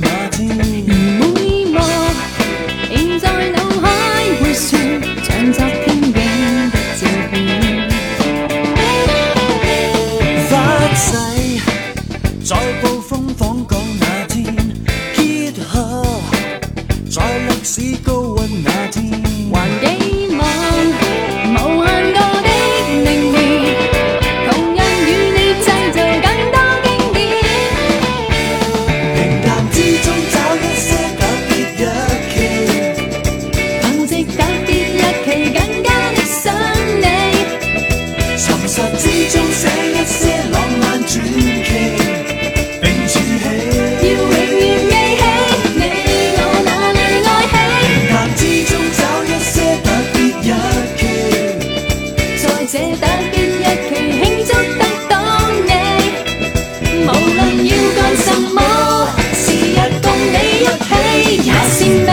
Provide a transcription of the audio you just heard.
那天，而每幕仍在脑海回旋，像昨天景的照片。发誓在暴风访讲那天，结合在历史高温那天。其庆祝得到你无论要干什么时日共你一起也是美